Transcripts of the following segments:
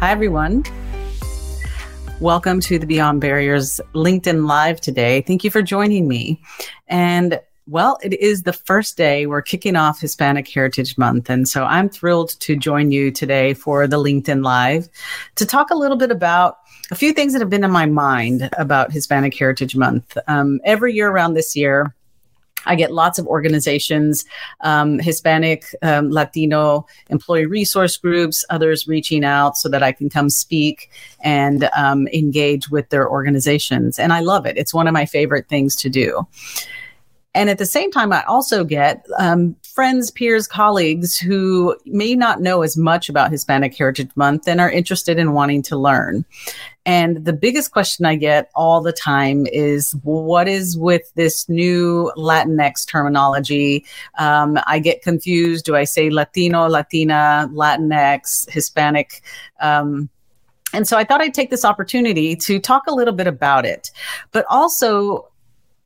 Hi, everyone. Welcome to the Beyond Barriers LinkedIn Live today. Thank you for joining me. And well, it is the first day we're kicking off Hispanic Heritage Month. And so I'm thrilled to join you today for the LinkedIn Live to talk a little bit about a few things that have been in my mind about Hispanic Heritage Month. Um, every year around this year, I get lots of organizations, um, Hispanic, um, Latino employee resource groups, others reaching out so that I can come speak and um, engage with their organizations. And I love it. It's one of my favorite things to do. And at the same time, I also get um, friends, peers, colleagues who may not know as much about Hispanic Heritage Month and are interested in wanting to learn. And the biggest question I get all the time is what is with this new Latinx terminology? Um, I get confused. Do I say Latino, Latina, Latinx, Hispanic? Um, and so I thought I'd take this opportunity to talk a little bit about it, but also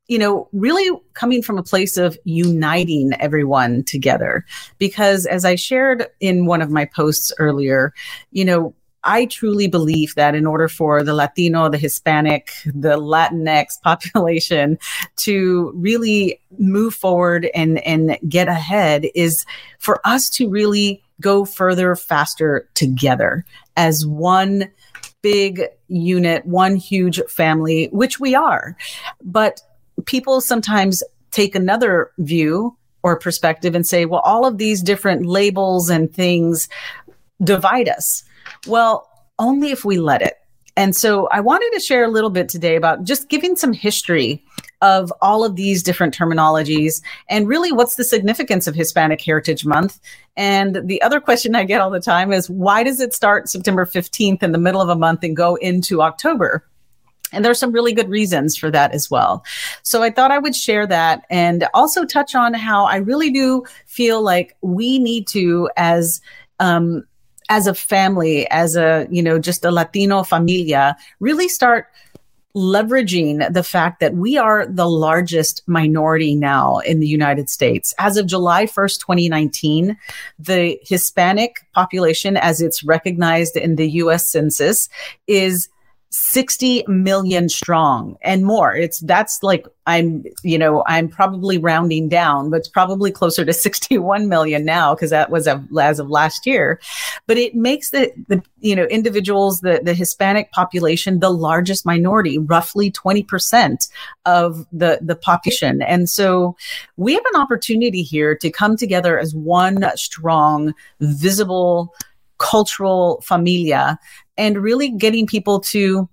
you know, really coming from a place of uniting everyone together. Because as I shared in one of my posts earlier, you know, I truly believe that in order for the Latino, the Hispanic, the Latinx population to really move forward and, and get ahead is for us to really go further, faster together as one big unit, one huge family, which we are. But people sometimes take another view or perspective and say, well, all of these different labels and things divide us. Well, only if we let it. And so I wanted to share a little bit today about just giving some history of all of these different terminologies and really what's the significance of Hispanic Heritage Month. And the other question I get all the time is why does it start September 15th in the middle of a month and go into October? And there's some really good reasons for that as well. So I thought I would share that and also touch on how I really do feel like we need to, as um, as a family, as a you know just a Latino familia, really start leveraging the fact that we are the largest minority now in the United States. As of July 1st, 2019, the Hispanic population, as it's recognized in the US Census, is 60 million strong and more. It's that's like I'm, you know, I'm probably rounding down, but it's probably closer to 61 million now because that was a, as of last year. But it makes the, the you know, individuals, the, the Hispanic population, the largest minority, roughly 20% of the, the population. And so we have an opportunity here to come together as one strong, visible, cultural familia and really getting people to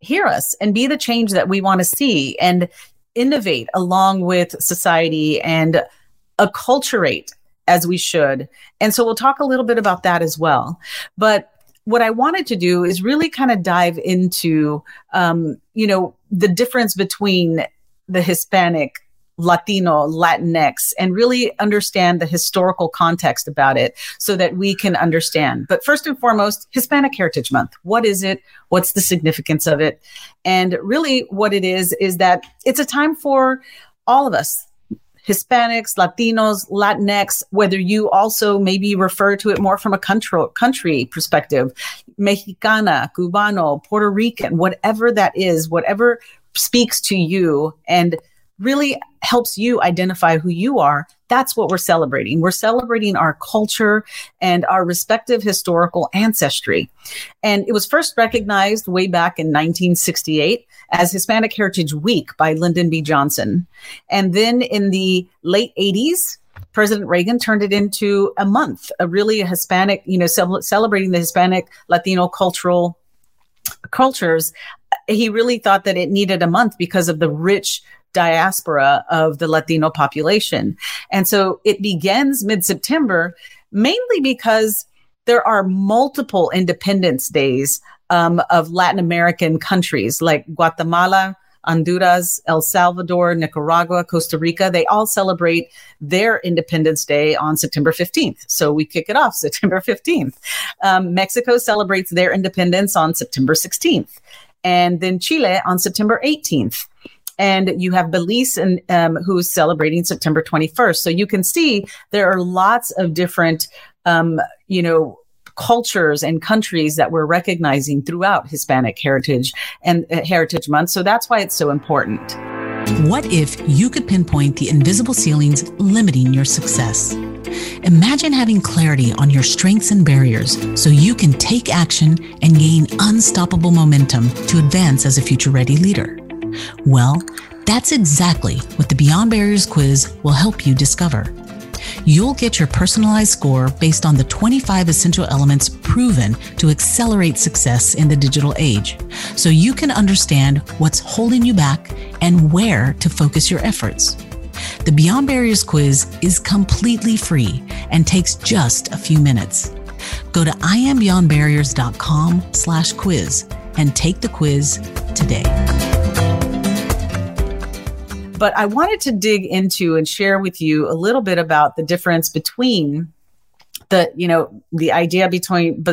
hear us and be the change that we want to see and innovate along with society and acculturate as we should. And so we'll talk a little bit about that as well. But what I wanted to do is really kind of dive into, um, you know, the difference between the Hispanic Latino, Latinx, and really understand the historical context about it so that we can understand. But first and foremost, Hispanic Heritage Month. What is it? What's the significance of it? And really, what it is, is that it's a time for all of us. Hispanics, Latinos, Latinx, whether you also maybe refer to it more from a country, country perspective, Mexicana, Cubano, Puerto Rican, whatever that is, whatever speaks to you and really helps you identify who you are, that's what we're celebrating. We're celebrating our culture and our respective historical ancestry. And it was first recognized way back in 1968 as Hispanic Heritage Week by Lyndon B. Johnson. And then in the late 80s, President Reagan turned it into a month, a really Hispanic, you know, celebrating the Hispanic Latino cultural cultures. He really thought that it needed a month because of the rich diaspora of the Latino population. And so it begins mid September, mainly because there are multiple Independence Days um, of Latin American countries like Guatemala, Honduras, El Salvador, Nicaragua, Costa Rica, they all celebrate their Independence Day on September 15th. So we kick it off September 15th. Um, Mexico celebrates their independence on September 16th. And then Chile on September 18th and you have Belize and um, who's celebrating September 21st. So you can see there are lots of different, um, you know, cultures and countries that we're recognizing throughout Hispanic Heritage and uh, Heritage Month. So that's why it's so important. What if you could pinpoint the invisible ceilings limiting your success? Imagine having clarity on your strengths and barriers so you can take action and gain unstoppable momentum to advance as a future ready leader. Well, that's exactly what the Beyond Barriers quiz will help you discover. You'll get your personalized score based on the 25 essential elements proven to accelerate success in the digital age, so you can understand what's holding you back and where to focus your efforts. The Beyond Barriers quiz is completely free and takes just a few minutes. Go to iambeyondbarriers.com slash quiz and take the quiz today. But I wanted to dig into and share with you a little bit about the difference between the you know the idea between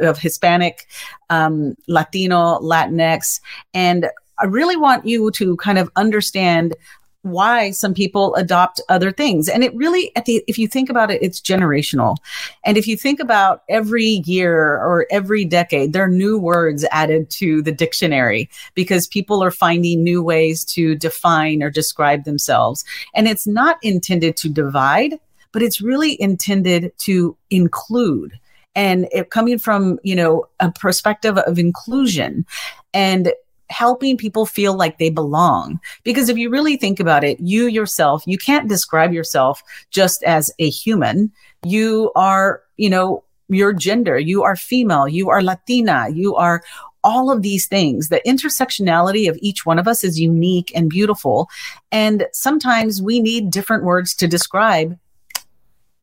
of Hispanic, um, Latino, Latinx, and I really want you to kind of understand why some people adopt other things. And it really, at the, if you think about it, it's generational. And if you think about every year or every decade, there are new words added to the dictionary because people are finding new ways to define or describe themselves. And it's not intended to divide, but it's really intended to include and it coming from you know a perspective of inclusion and helping people feel like they belong. Because if you really think about it, you yourself, you can't describe yourself just as a human. You are, you know, your gender, you are female, you are Latina, you are all of these things. The intersectionality of each one of us is unique and beautiful. And sometimes we need different words to describe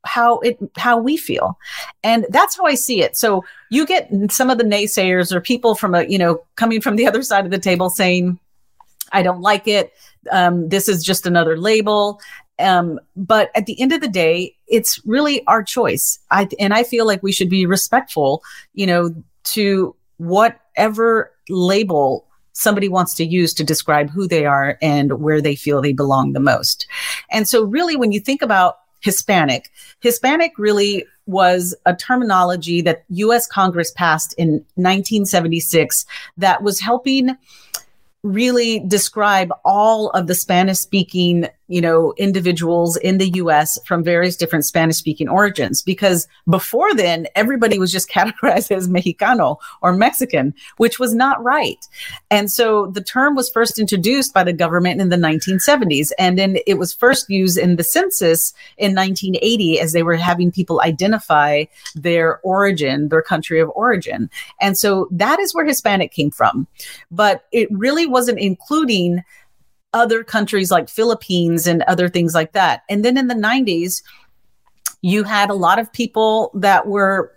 how it how we feel. And that's how i see it. So you get some of the naysayers or people from a you know coming from the other side of the table saying i don't like it. Um, this is just another label. Um, but at the end of the day it's really our choice. I and i feel like we should be respectful you know to whatever label somebody wants to use to describe who they are and where they feel they belong the most. And so really when you think about Hispanic. Hispanic really was a terminology that US Congress passed in 1976 that was helping really describe all of the Spanish speaking you know, individuals in the US from various different Spanish speaking origins. Because before then, everybody was just categorized as Mexicano or Mexican, which was not right. And so the term was first introduced by the government in the 1970s. And then it was first used in the census in 1980 as they were having people identify their origin, their country of origin. And so that is where Hispanic came from. But it really wasn't including other countries like Philippines and other things like that. And then in the 90s, you had a lot of people that were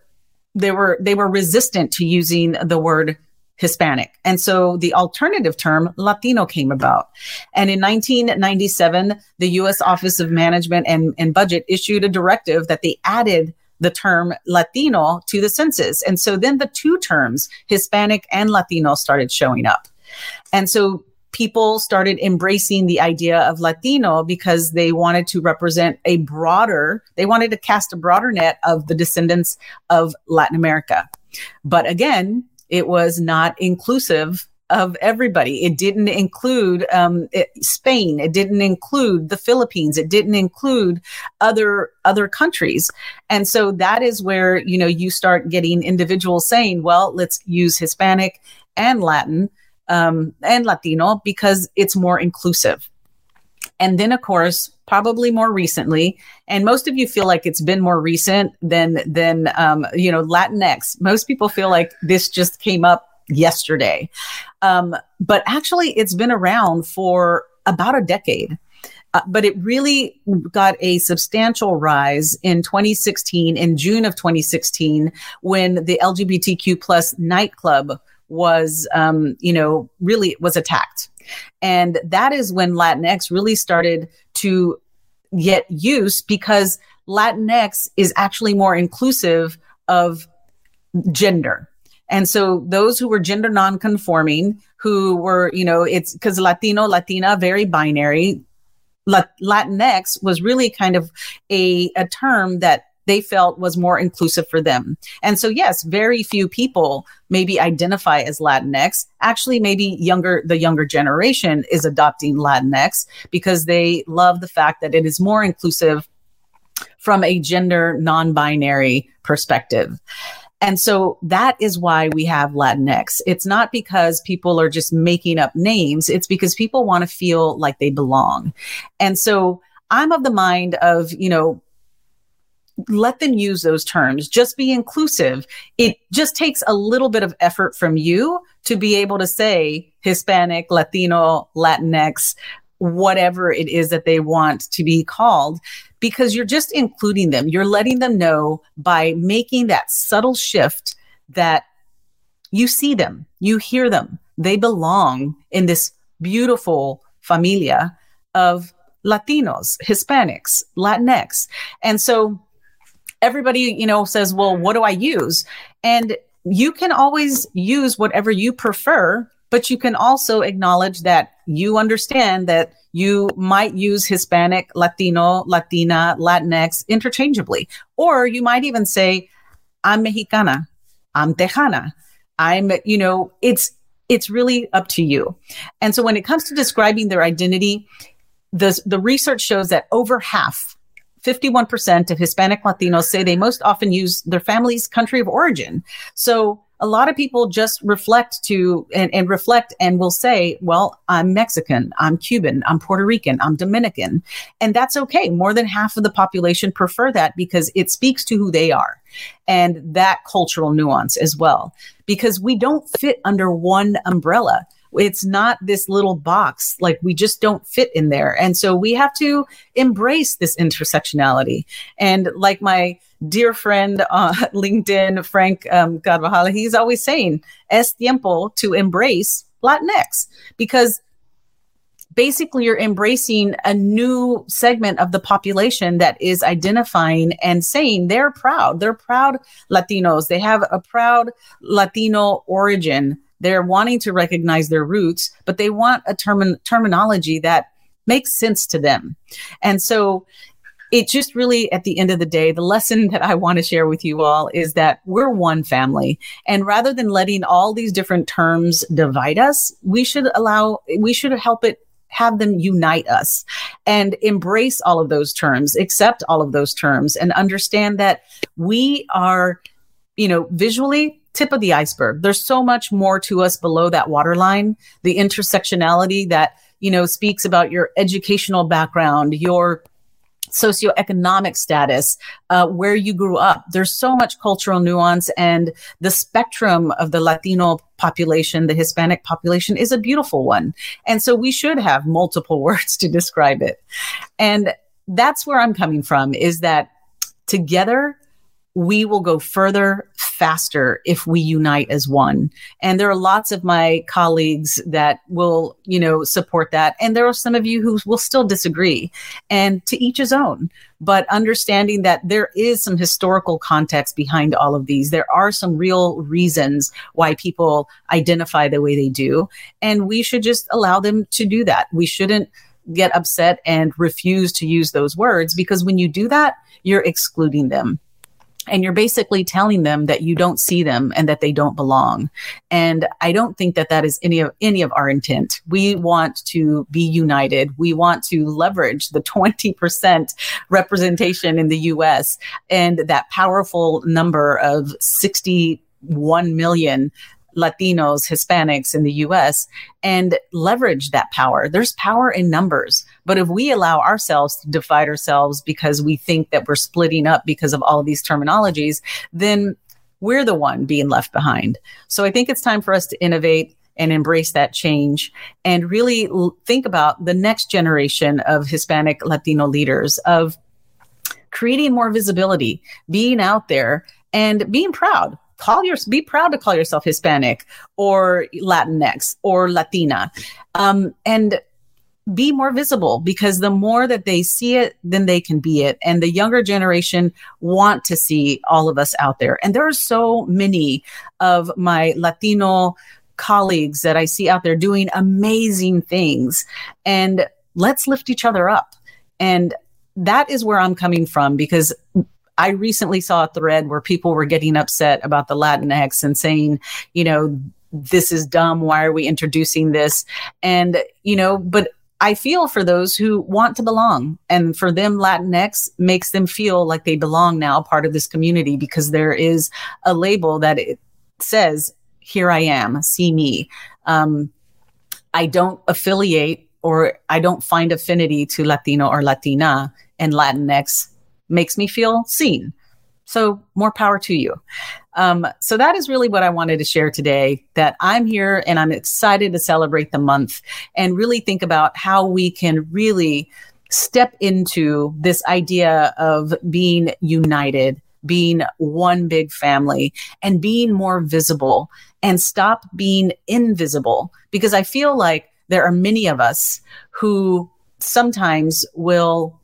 they were they were resistant to using the word Hispanic. And so the alternative term Latino came about. And in 1997, the US Office of Management and, and Budget issued a directive that they added the term Latino to the census. And so then the two terms, Hispanic and Latino, started showing up. And so people started embracing the idea of Latino because they wanted to represent a broader, they wanted to cast a broader net of the descendants of Latin America. But again, it was not inclusive of everybody. It didn't include um, it, Spain. It didn't include the Philippines. It didn't include other other countries. And so that is where you know you start getting individuals saying, "Well, let's use Hispanic and Latin um, and Latino because it's more inclusive. And then, of course, probably more recently, and most of you feel like it's been more recent than than um, you know Latinx. Most people feel like this just came up yesterday, um, but actually, it's been around for about a decade. Uh, but it really got a substantial rise in 2016, in June of 2016, when the LGBTQ plus nightclub was, um, you know, really was attacked. And that is when Latinx really started to get use because Latinx is actually more inclusive of gender. And so those who were gender nonconforming, who were, you know, it's because Latino, Latina, very binary. Latinx was really kind of a, a term that they felt was more inclusive for them. And so, yes, very few people maybe identify as Latinx. Actually, maybe younger, the younger generation is adopting Latinx because they love the fact that it is more inclusive from a gender non binary perspective. And so that is why we have Latinx. It's not because people are just making up names. It's because people want to feel like they belong. And so I'm of the mind of, you know, let them use those terms. Just be inclusive. It just takes a little bit of effort from you to be able to say Hispanic, Latino, Latinx, whatever it is that they want to be called, because you're just including them. You're letting them know by making that subtle shift that you see them, you hear them, they belong in this beautiful familia of Latinos, Hispanics, Latinx. And so everybody, you know, says, well, what do I use? And you can always use whatever you prefer, but you can also acknowledge that you understand that you might use Hispanic, Latino, Latina, Latinx interchangeably. Or you might even say, I'm Mexicana, I'm Tejana. I'm, you know, it's it's really up to you. And so when it comes to describing their identity, the, the research shows that over half 51% of Hispanic Latinos say they most often use their family's country of origin. So a lot of people just reflect to and, and, reflect and will say, well, I'm Mexican, I'm Cuban, I'm Puerto Rican, I'm Dominican. And that's okay. More than half of the population prefer that because it speaks to who they are and that cultural nuance as well. Because we don't fit under one umbrella. It's not this little box. Like we just don't fit in there. And so we have to embrace this intersectionality. And like my dear friend uh, LinkedIn, Frank um, he's always saying, es tiempo to embrace Latinx because basically you're embracing a new segment of the population that is identifying and saying they're proud. They're proud Latinos. They have a proud Latino origin they're wanting to recognize their roots, but they want a term- terminology that makes sense to them. And so it just really, at the end of the day, the lesson that I want to share with you all is that we're one family. And rather than letting all these different terms divide us, we should allow, we should help it have them unite us and embrace all of those terms, accept all of those terms, and understand that we are, you know, visually tip of the iceberg. There's so much more to us below that waterline, the intersectionality that, you know, speaks about your educational background, your socioeconomic status, uh, where you grew up. There's so much cultural nuance, and the spectrum of the Latino population, the Hispanic population, is a beautiful one. And so we should have multiple words to describe it. And that's where I'm coming from is that together we will go further faster if we unite as one. And there are lots of my colleagues that will, you know, support that. And there are some of you who will still disagree and to each his own. But understanding that there is some historical context behind all of these. There are some real reasons why people identify the way they do. And we should just allow them to do that. We shouldn't get upset and refuse to use those words because when you do that, you're excluding them and you're basically telling them that you don't see them and that they don't belong. And i don't think that that is any of any of our intent. We want to be united. We want to leverage the 20% representation in the us and that powerful number of 61 million Latinos, Hispanics in the US and leverage that power. There's power in numbers. But if we allow ourselves to divide ourselves because we think that we're splitting up because of all these terminologies, then we're the one being left behind. So I think it's time for us to innovate and embrace that change and really l- think about the next generation of Hispanic Latino leaders of creating more visibility, being out there and being proud. Call your be proud to call yourself Hispanic or Latinx or Latina, um, and be more visible because the more that they see it, then they can be it. And the younger generation want to see all of us out there. And there are so many of my Latino colleagues that I see out there doing amazing things. And let's lift each other up. And that is where I'm coming from because I recently saw a thread where people were getting upset about the Latinx and saying, you know, this is dumb. Why are we introducing this? And, you know, but I feel for those who want to belong. And for them, Latinx makes them feel like they belong now, part of this community, because there is a label that it says, Here I am, see me. Um, I don't affiliate or I don't find affinity to Latino or Latina, and Latinx makes me feel seen. So, more power to you. Um, so that is really what I wanted to share today that I'm here and I'm excited to celebrate the month and really think about how we can really step into this idea of being united, being one big family, and being more visible and stop being invisible. Because I feel like there are many of us who sometimes will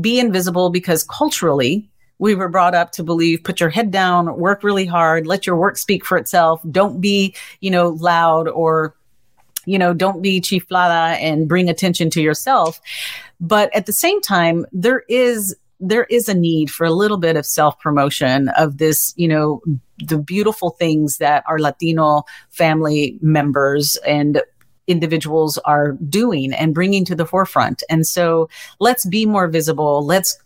be invisible because culturally we were brought up to believe put your head down, work really hard, let your work speak for itself. Don't be, you know, loud or, you know, don't be chiflada and bring attention to yourself. But at the same time, there is there is a need for a little bit of self promotion of this, you know, the beautiful things that our Latino family members and individuals are doing and bringing to the forefront. And so let's be more visible. Let's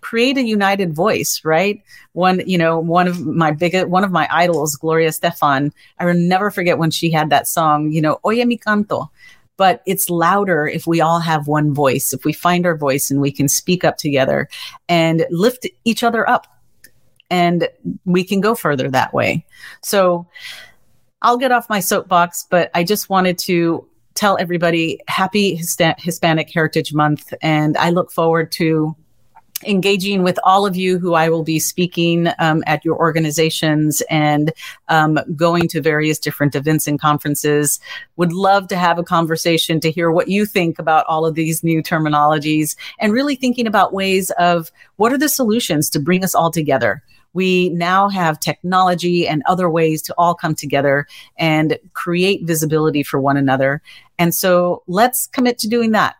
create a united voice, right? One, you know, one of my biggest, one of my idols, Gloria Estefan, I will never forget when she had that song, you know, Oye mi canto. But it's louder if we all have one voice, if we find our voice and we can speak up together and lift each other up. And we can go further that way. So I'll get off my soapbox, but I just wanted to tell everybody happy Hispanic Heritage Month. And I look forward to engaging with all of you who I will be speaking um, at your organizations and um, going to various different events and conferences. Would love to have a conversation to hear what you think about all of these new terminologies and really thinking about ways of what are the solutions to bring us all together. We now have technology and other ways to all come together and create visibility for one another. And so let's commit to doing that.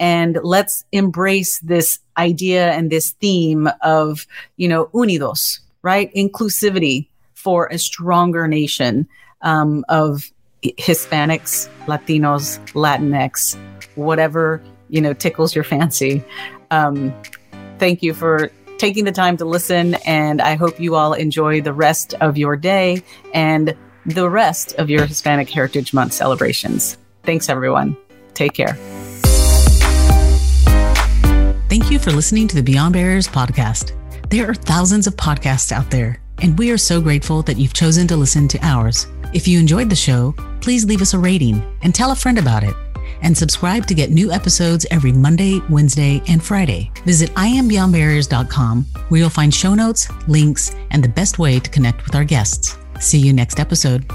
And let's embrace this idea and this theme of you know unidos right? Inclusivity for a stronger nation um, of hispanics latinos latinx whatever you know tickles your fancy. Um, thank you for taking the time to listen and i hope you all enjoy the rest of your day and the rest of your hispanic heritage month celebrations thanks everyone take care Thank you for listening to the Beyond Barriers podcast. There are thousands of podcasts out there, and we are so grateful that you've chosen to listen to ours. If you enjoyed the show, please leave us a rating and tell a friend about it. And subscribe to get new episodes every Monday, Wednesday, and Friday. Visit iambeyondbarriers.com where you'll find show notes, links, and the best way to connect with our guests. See you next episode.